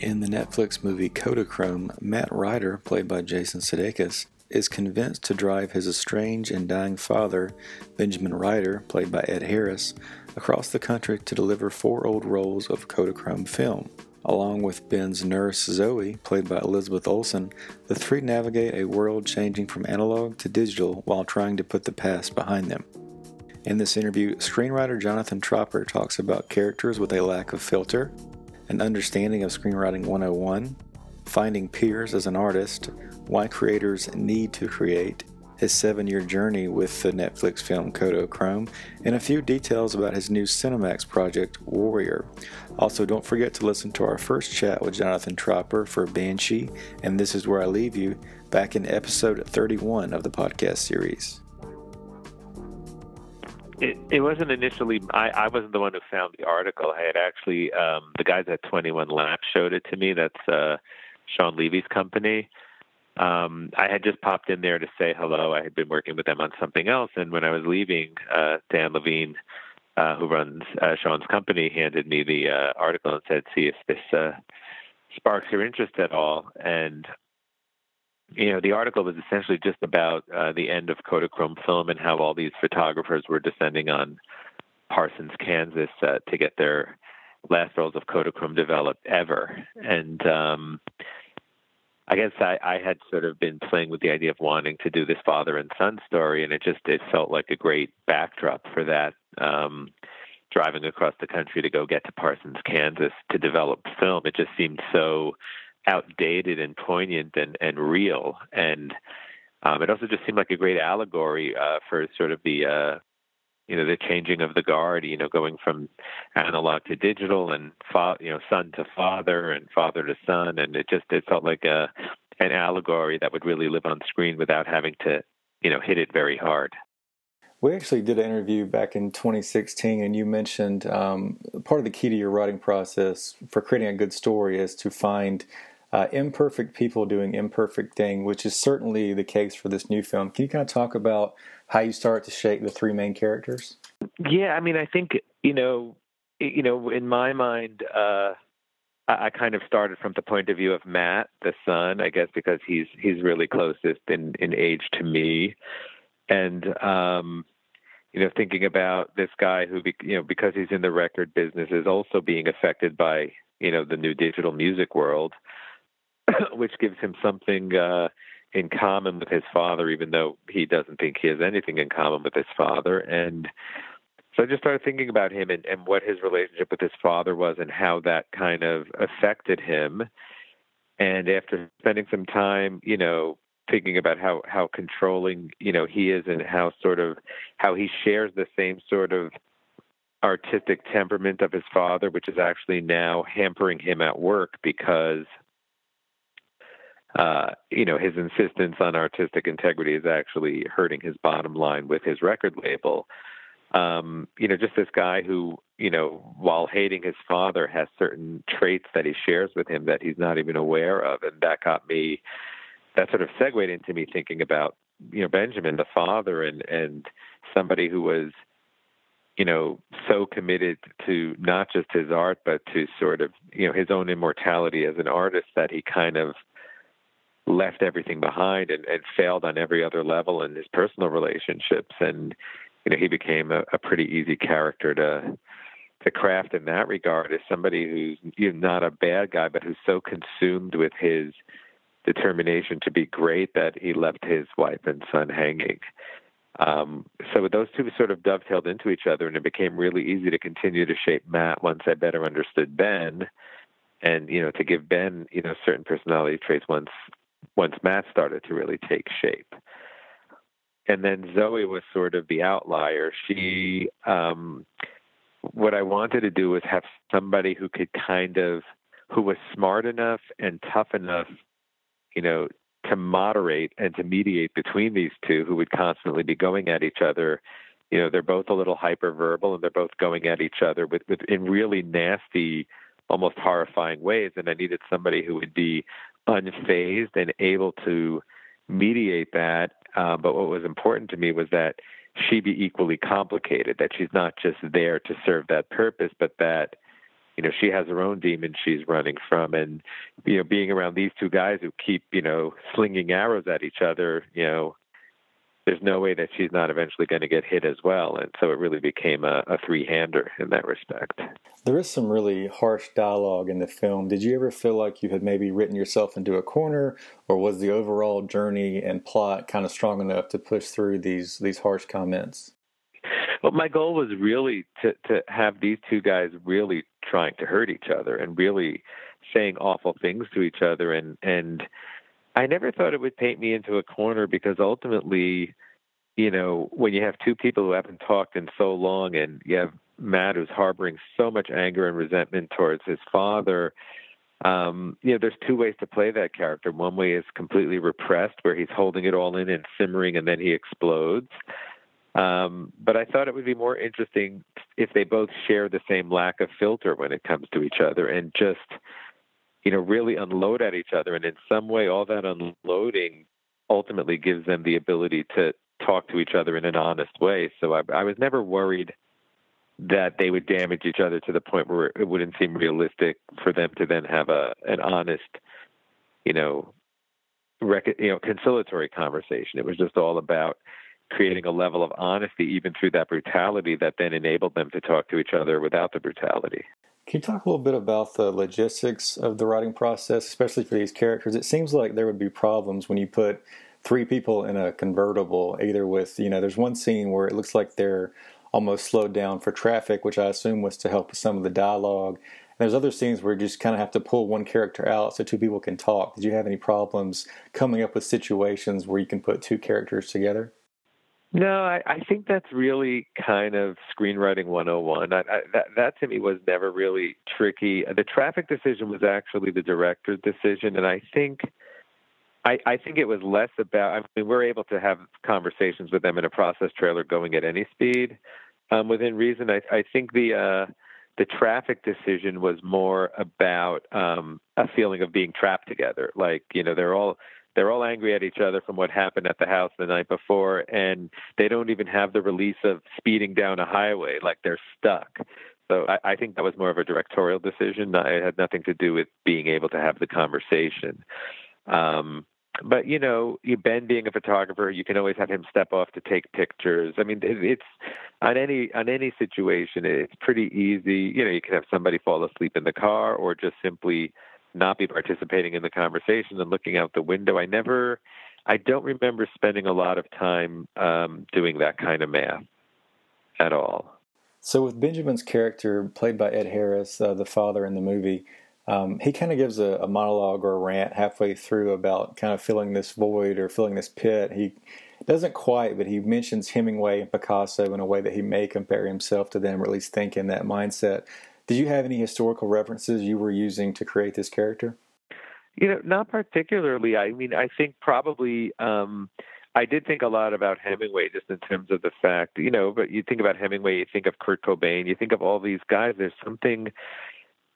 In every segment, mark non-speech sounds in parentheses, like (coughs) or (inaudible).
In the Netflix movie Kodachrome, Matt Ryder, played by Jason Sudeikis, is convinced to drive his estranged and dying father, Benjamin Ryder, played by Ed Harris, across the country to deliver four old rolls of Kodachrome film. Along with Ben's nurse Zoe, played by Elizabeth Olsen, the three navigate a world changing from analog to digital while trying to put the past behind them. In this interview, screenwriter Jonathan Tropper talks about characters with a lack of filter, an understanding of screenwriting 101, finding peers as an artist, why creators need to create, his seven year journey with the Netflix film Kodachrome, and a few details about his new Cinemax project, Warrior. Also, don't forget to listen to our first chat with Jonathan Tropper for Banshee, and This Is Where I Leave You, back in episode 31 of the podcast series. It, it wasn't initially. I, I wasn't the one who found the article. I had actually um, the guys at Twenty One Laps showed it to me. That's uh, Shawn Levy's company. Um, I had just popped in there to say hello. I had been working with them on something else, and when I was leaving, uh, Dan Levine, uh, who runs uh, Shawn's company, handed me the uh, article and said, "See if this uh, sparks your interest at all." And you know, the article was essentially just about uh, the end of Kodachrome film and how all these photographers were descending on Parsons, Kansas, uh, to get their last rolls of Kodachrome developed ever. And um, I guess I, I had sort of been playing with the idea of wanting to do this father and son story, and it just it felt like a great backdrop for that. Um, driving across the country to go get to Parsons, Kansas, to develop film, it just seemed so outdated and poignant and, and real. And um, it also just seemed like a great allegory uh, for sort of the uh, you know the changing of the guard. You know, going from analog to digital and fa- you know son to father and father to son. And it just it felt like a an allegory that would really live on screen without having to you know hit it very hard. We actually did an interview back in 2016, and you mentioned um, part of the key to your writing process for creating a good story is to find uh, imperfect people doing imperfect things, which is certainly the case for this new film. Can you kind of talk about how you start to shape the three main characters? Yeah, I mean, I think you know, you know, in my mind, uh, I, I kind of started from the point of view of Matt, the son, I guess, because he's he's really closest in in age to me, and um, you know, thinking about this guy who, you know, because he's in the record business, is also being affected by you know the new digital music world (coughs) which gives him something uh, in common with his father, even though he doesn't think he has anything in common with his father. And so I just started thinking about him and, and what his relationship with his father was and how that kind of affected him. And after spending some time, you know, thinking about how how controlling you know he is and how sort of how he shares the same sort of artistic temperament of his father, which is actually now hampering him at work because uh, you know, his insistence on artistic integrity is actually hurting his bottom line with his record label. Um, you know, just this guy who, you know, while hating his father, has certain traits that he shares with him that he's not even aware of, and that got me. That sort of segued into me thinking about, you know, Benjamin, the father, and and somebody who was, you know, so committed to not just his art, but to sort of, you know, his own immortality as an artist that he kind of left everything behind and, and failed on every other level in his personal relationships. And, you know, he became a, a pretty easy character to to craft in that regard as somebody who's you know, not a bad guy, but who's so consumed with his determination to be great that he left his wife and son hanging. Um, so those two sort of dovetailed into each other, and it became really easy to continue to shape Matt once I better understood Ben, and you know to give Ben you know certain personality traits once once Matt started to really take shape. And then Zoe was sort of the outlier. She um, what I wanted to do was have somebody who could kind of who was smart enough and tough enough, you know, to moderate and to mediate between these two who would constantly be going at each other. You know, they're both a little hyperverbal and they're both going at each other with, with in really nasty, almost horrifying ways. And I needed somebody who would be unfazed and able to mediate that. Uh, but what was important to me was that she be equally complicated, that she's not just there to serve that purpose, but that, you know, she has her own demons she's running from. And, you know, being around these two guys who keep, you know, slinging arrows at each other, you know, there's no way that she's not eventually going to get hit as well. And so it really became a, a three hander in that respect. There is some really harsh dialogue in the film. Did you ever feel like you had maybe written yourself into a corner, or was the overall journey and plot kind of strong enough to push through these these harsh comments? Well, my goal was really to to have these two guys really trying to hurt each other and really saying awful things to each other and and I never thought it would paint me into a corner because ultimately, you know, when you have two people who haven't talked in so long and you have Matt who's harboring so much anger and resentment towards his father, um, you know, there's two ways to play that character. One way is completely repressed, where he's holding it all in and simmering, and then he explodes. Um, but I thought it would be more interesting if they both share the same lack of filter when it comes to each other and just you know, really unload at each other. And in some way, all that unloading ultimately gives them the ability to talk to each other in an honest way. So I, I was never worried that they would damage each other to the point where it wouldn't seem realistic for them to then have a an honest, you know, rec- you know, conciliatory conversation. It was just all about creating a level of honesty, even through that brutality, that then enabled them to talk to each other without the brutality. Can you talk a little bit about the logistics of the writing process, especially for these characters? It seems like there would be problems when you put three people in a convertible, either with, you know, there's one scene where it looks like they're almost slowed down for traffic, which I assume was to help with some of the dialogue. And there's other scenes where you just kind of have to pull one character out so two people can talk. Did you have any problems coming up with situations where you can put two characters together? No, I, I think that's really kind of screenwriting 101. I, I, that, that to me was never really tricky. The traffic decision was actually the director's decision, and I think I, I think it was less about. I mean, we're able to have conversations with them in a process trailer going at any speed um, within reason. I, I think the uh, the traffic decision was more about um, a feeling of being trapped together. Like you know, they're all they're all angry at each other from what happened at the house the night before, and they don't even have the release of speeding down a highway. Like they're stuck. So I, I think that was more of a directorial decision. It had nothing to do with being able to have the conversation. Um, but you know, Ben being a photographer, you can always have him step off to take pictures. I mean, it's on any on any situation, it's pretty easy. You know, you can have somebody fall asleep in the car, or just simply not be participating in the conversation and looking out the window. I never, I don't remember spending a lot of time um, doing that kind of math at all. So, with Benjamin's character played by Ed Harris, uh, the father in the movie, um, he kind of gives a, a, monologue or a rant halfway through about kind of filling this void or filling this pit. He doesn't quite, but he mentions Hemingway and Picasso in a way that he may compare himself to them, or at least think in that mindset. Did you have any historical references you were using to create this character? You know, not particularly. I mean, I think probably um, I did think a lot about Hemingway just in terms of the fact, you know, but you think about Hemingway, you think of Kurt Cobain, you think of all these guys. There's something,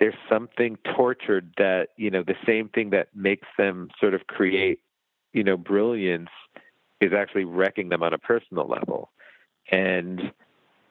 there's something tortured that you know the same thing that makes them sort of create, you know, brilliance is actually wrecking them on a personal level. and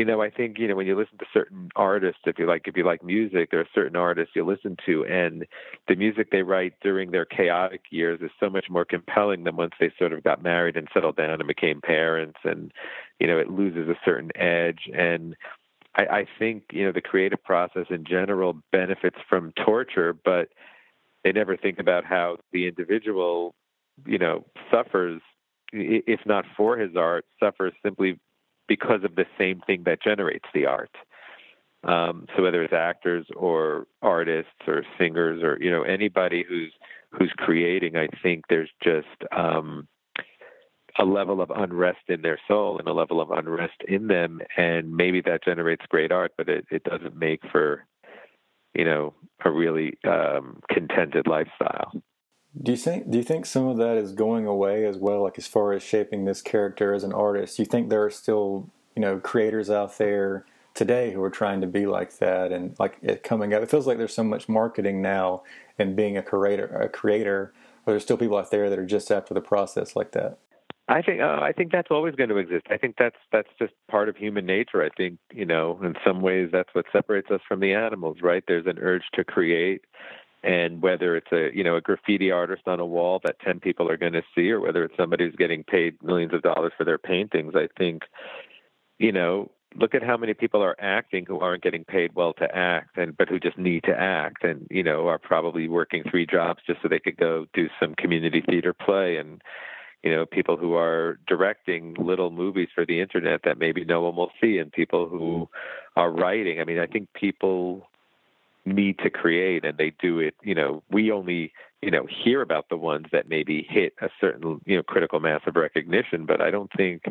you know, I think you know when you listen to certain artists, if you like, if you like music, there are certain artists you listen to, and the music they write during their chaotic years is so much more compelling than once they sort of got married and settled down and became parents, and you know, it loses a certain edge. And I, I think you know the creative process in general benefits from torture, but they never think about how the individual, you know, suffers if not for his art, suffers simply because of the same thing that generates the art. Um, so whether it's actors or artists or singers or you know anybody who's who's creating, I think there's just um, a level of unrest in their soul and a level of unrest in them, and maybe that generates great art, but it, it doesn't make for you know a really um, contented lifestyle. Do you think do you think some of that is going away as well? Like as far as shaping this character as an artist, you think there are still you know creators out there today who are trying to be like that and like it coming up? It feels like there's so much marketing now and being a creator a creator, but there's still people out there that are just after the process like that. I think uh, I think that's always going to exist. I think that's that's just part of human nature. I think you know, in some ways, that's what separates us from the animals. Right? There's an urge to create and whether it's a you know a graffiti artist on a wall that 10 people are going to see or whether it's somebody who's getting paid millions of dollars for their paintings i think you know look at how many people are acting who aren't getting paid well to act and but who just need to act. And you know are probably working three jobs just so they could go do some community theater play. And you know people who are directing little movies for the internet that maybe no one will see and people who are writing. I mean i think people need to create and they do it you know we only you know hear about the ones that maybe hit a certain you know critical mass of recognition but i don't think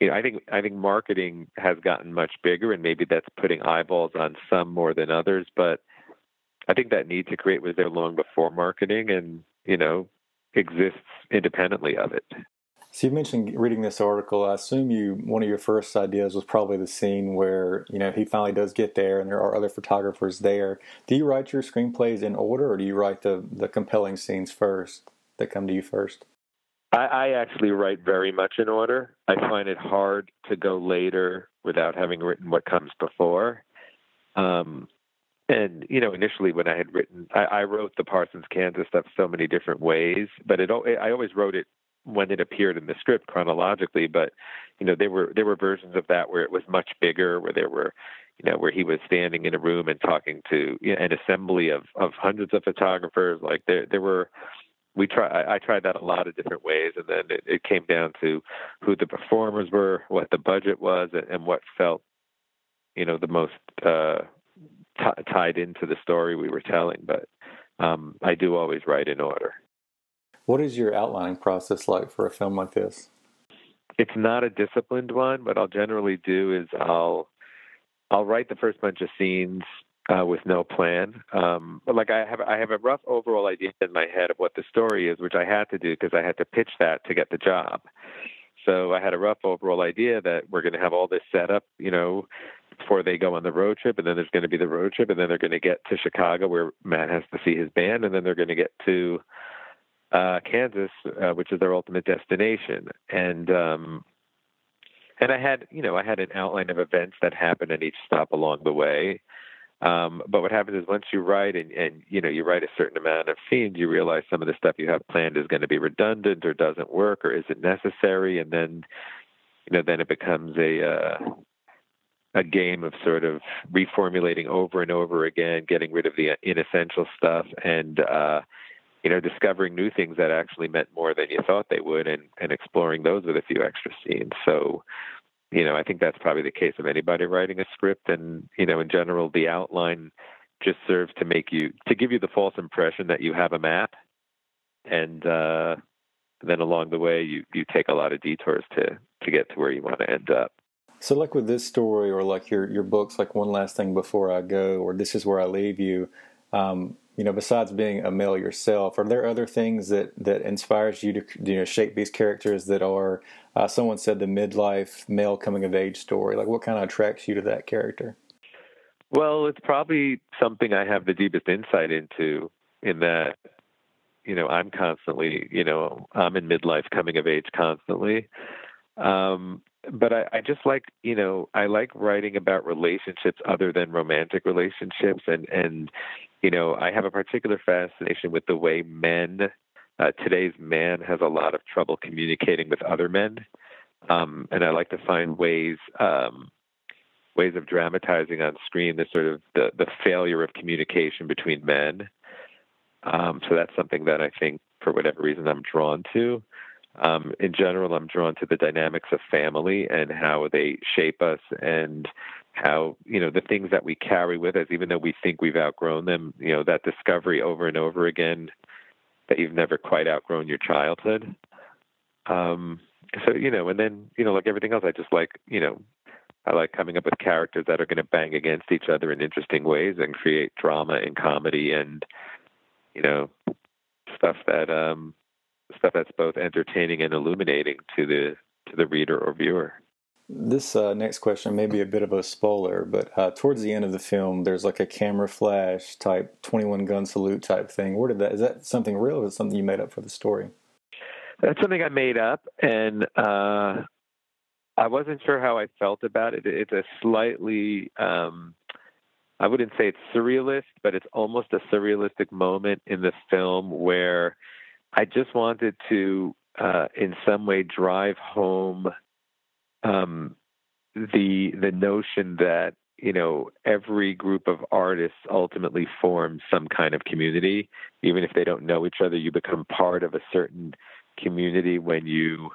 you know i think i think marketing has gotten much bigger and maybe that's putting eyeballs on some more than others but i think that need to create was there long before marketing and you know exists independently of it so you mentioned reading this article. I assume you one of your first ideas was probably the scene where you know he finally does get there, and there are other photographers there. Do you write your screenplays in order, or do you write the the compelling scenes first that come to you first? I, I actually write very much in order. I find it hard to go later without having written what comes before. Um, and you know, initially when I had written, I, I wrote the Parsons, Kansas stuff so many different ways, but it I always wrote it when it appeared in the script chronologically, but you know there were there were versions of that where it was much bigger, where there were you know where he was standing in a room and talking to you know, an assembly of of hundreds of photographers. Like there there were we try I, I tried that a lot of different ways, and then it, it came down to who the performers were, what the budget was, and, and what felt you know the most uh, t- tied into the story we were telling. But um, I do always write in order. What is your outlining process like for a film like this? It's not a disciplined one. What I'll generally do is I'll I'll write the first bunch of scenes uh, with no plan. Um, but like I have I have a rough overall idea in my head of what the story is, which I had to do because I had to pitch that to get the job. So I had a rough overall idea that we're going to have all this set up, you know, before they go on the road trip, and then there's going to be the road trip, and then they're going to get to Chicago where Matt has to see his band, and then they're going to get to uh, Kansas, uh, which is their ultimate destination, and um, and I had you know I had an outline of events that happened at each stop along the way. Um, but what happens is once you write and, and you know you write a certain amount of scenes, you realize some of the stuff you have planned is going to be redundant or doesn't work or isn't necessary, and then you know then it becomes a uh, a game of sort of reformulating over and over again, getting rid of the inessential stuff, and uh, you know, discovering new things that actually meant more than you thought they would and, and exploring those with a few extra scenes. So, you know, I think that's probably the case of anybody writing a script. And, you know, in general, the outline just serves to make you, to give you the false impression that you have a map. And uh, then along the way, you, you take a lot of detours to, to get to where you want to end up. So, like with this story, or like your your books, like one last thing before I go, or this is where I leave you. Um, you know, besides being a male yourself, are there other things that that inspires you to you know shape these characters that are? Uh, someone said the midlife male coming of age story. Like, what kind of attracts you to that character? Well, it's probably something I have the deepest insight into. In that, you know, I'm constantly, you know, I'm in midlife coming of age constantly. Um, but I, I just like you know I like writing about relationships other than romantic relationships, and and you know I have a particular fascination with the way men uh, today's man has a lot of trouble communicating with other men, um, and I like to find ways um, ways of dramatizing on screen the sort of the, the failure of communication between men. Um, so that's something that I think, for whatever reason, I'm drawn to. Um, in general, I'm drawn to the dynamics of family and how they shape us and how, you know, the things that we carry with us, even though we think we've outgrown them, you know, that discovery over and over again that you've never quite outgrown your childhood. Um, so, you know, and then, you know, like everything else, I just like, you know, I like coming up with characters that are going to bang against each other in interesting ways and create drama and comedy and, you know, stuff that, um, stuff that's both entertaining and illuminating to the to the reader or viewer. This uh, next question may be a bit of a spoiler, but uh, towards the end of the film, there's like a camera flash type 21 gun salute type thing. Where did that? Is that something real or is something you made up for the story? That's something I made up, and uh, I wasn't sure how I felt about it. It's a slightly, um, I wouldn't say it's surrealist, but it's almost a surrealistic moment in the film where I just wanted to, uh, in some way, drive home um, the the notion that you know every group of artists ultimately forms some kind of community, even if they don't know each other. You become part of a certain community when you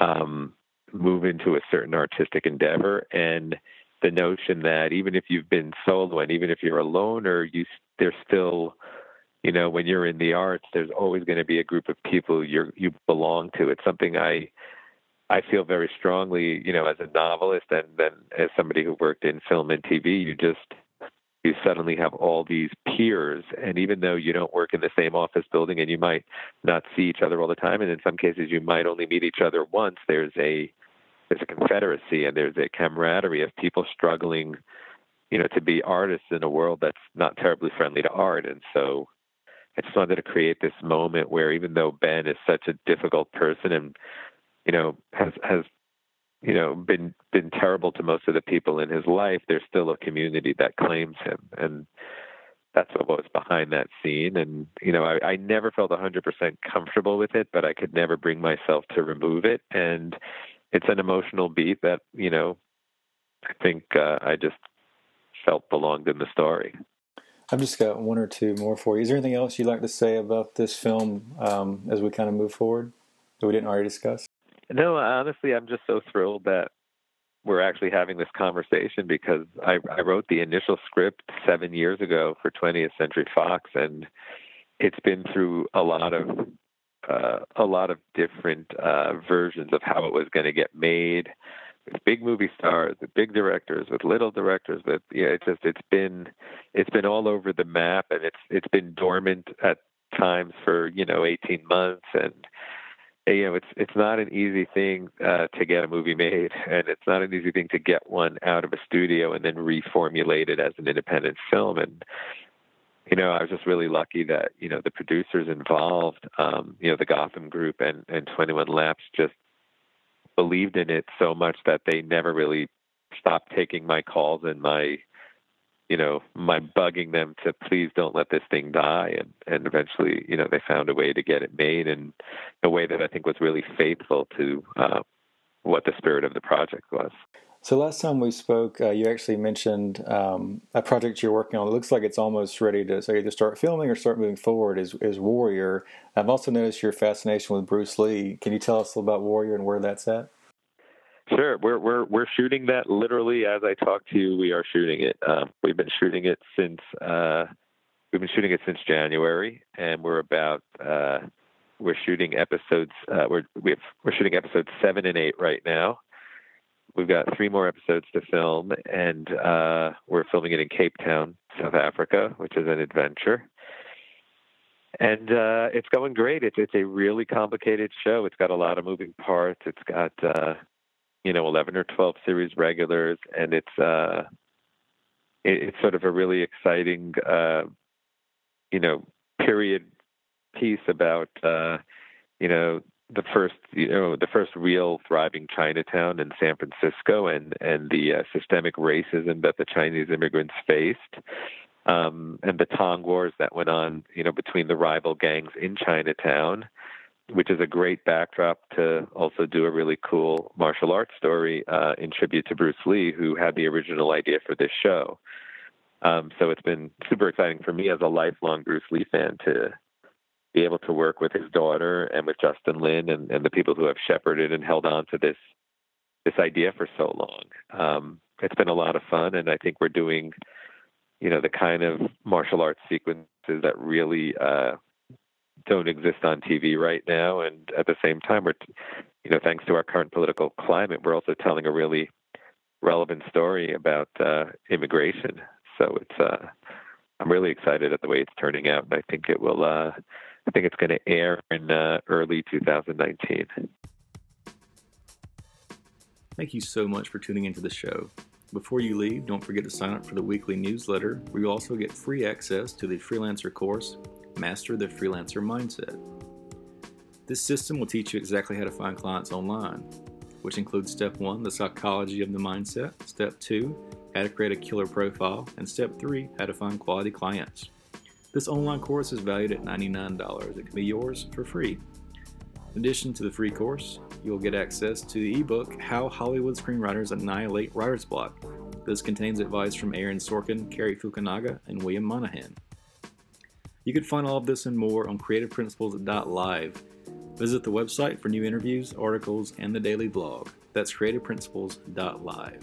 um, move into a certain artistic endeavor, and the notion that even if you've been solo and even if you're a loner, you there's still you know, when you're in the arts, there's always going to be a group of people you you belong to. It's something I I feel very strongly, you know, as a novelist and then as somebody who worked in film and TV, you just you suddenly have all these peers and even though you don't work in the same office building and you might not see each other all the time and in some cases you might only meet each other once, there's a there's a confederacy and there's a camaraderie of people struggling, you know, to be artists in a world that's not terribly friendly to art. And so I just wanted to create this moment where even though Ben is such a difficult person and you know has has you know been been terrible to most of the people in his life, there's still a community that claims him and that's what was behind that scene and you know I, I never felt 100% comfortable with it but i could never bring myself to remove it and it's an emotional beat that you know i think uh, i just felt belonged in the story I've just got one or two more for you. Is there anything else you'd like to say about this film um, as we kind of move forward that we didn't already discuss? No, honestly, I'm just so thrilled that we're actually having this conversation because I, I wrote the initial script seven years ago for 20th Century Fox, and it's been through a lot of uh, a lot of different uh, versions of how it was going to get made with big movie stars, with big directors, with little directors. With yeah, it's just it's been it's been all over the map, and it's it's been dormant at times for you know 18 months, and you know it's it's not an easy thing uh, to get a movie made, (laughs) and it's not an easy thing to get one out of a studio and then reformulate it as an independent film. And you know, I was just really lucky that you know the producers involved, um, you know, the Gotham Group and and 21 Laps just believed in it so much that they never really stopped taking my calls and my you know my bugging them to please don't let this thing die and and eventually you know they found a way to get it made in a way that I think was really faithful to uh, what the spirit of the project was. So last time we spoke, uh, you actually mentioned um, a project you're working on. It looks like it's almost ready to so either start filming or start moving forward. Is is Warrior? I've also noticed your fascination with Bruce Lee. Can you tell us a little about Warrior and where that's at? Sure, we're we're we're shooting that literally as I talk to you. We are shooting it. Um, we've been shooting it since uh, we've been shooting it since January, and we're about uh, we're shooting episodes. Uh, we're we have, we're shooting episodes seven and eight right now we've got three more episodes to film, and uh, we're filming it in Cape Town, South Africa, which is an adventure. And uh, it's going great. It's it's a really complicated show. It's got a lot of moving parts. It's got uh, you know eleven or twelve series regulars, and it's uh, it, it's sort of a really exciting uh, you know period piece about uh, you know the first, you know, the first real thriving Chinatown in San Francisco, and and the uh, systemic racism that the Chinese immigrants faced, um, and the Tong Wars that went on, you know, between the rival gangs in Chinatown, which is a great backdrop to also do a really cool martial arts story uh, in tribute to Bruce Lee, who had the original idea for this show. Um, so it's been super exciting for me as a lifelong Bruce Lee fan to be able to work with his daughter and with Justin Lin and, and the people who have shepherded and held on to this this idea for so long. Um, it's been a lot of fun, and I think we're doing, you know, the kind of martial arts sequences that really uh, don't exist on TV right now. And at the same time, we're, you know, thanks to our current political climate, we're also telling a really relevant story about uh, immigration. So it's, uh, I'm really excited at the way it's turning out, and I think it will. Uh, I think it's going to air in uh, early 2019. Thank you so much for tuning into the show. Before you leave, don't forget to sign up for the weekly newsletter, where you also get free access to the freelancer course, Master the Freelancer Mindset. This system will teach you exactly how to find clients online, which includes step one, the psychology of the mindset, step two, how to create a killer profile, and step three, how to find quality clients. This online course is valued at $99. It can be yours for free. In addition to the free course, you'll get access to the ebook How Hollywood Screenwriters Annihilate Writer's Block. This contains advice from Aaron Sorkin, Cary Fukunaga, and William Monahan. You can find all of this and more on creativeprinciples.live. Visit the website for new interviews, articles, and the daily blog. That's creativeprinciples.live.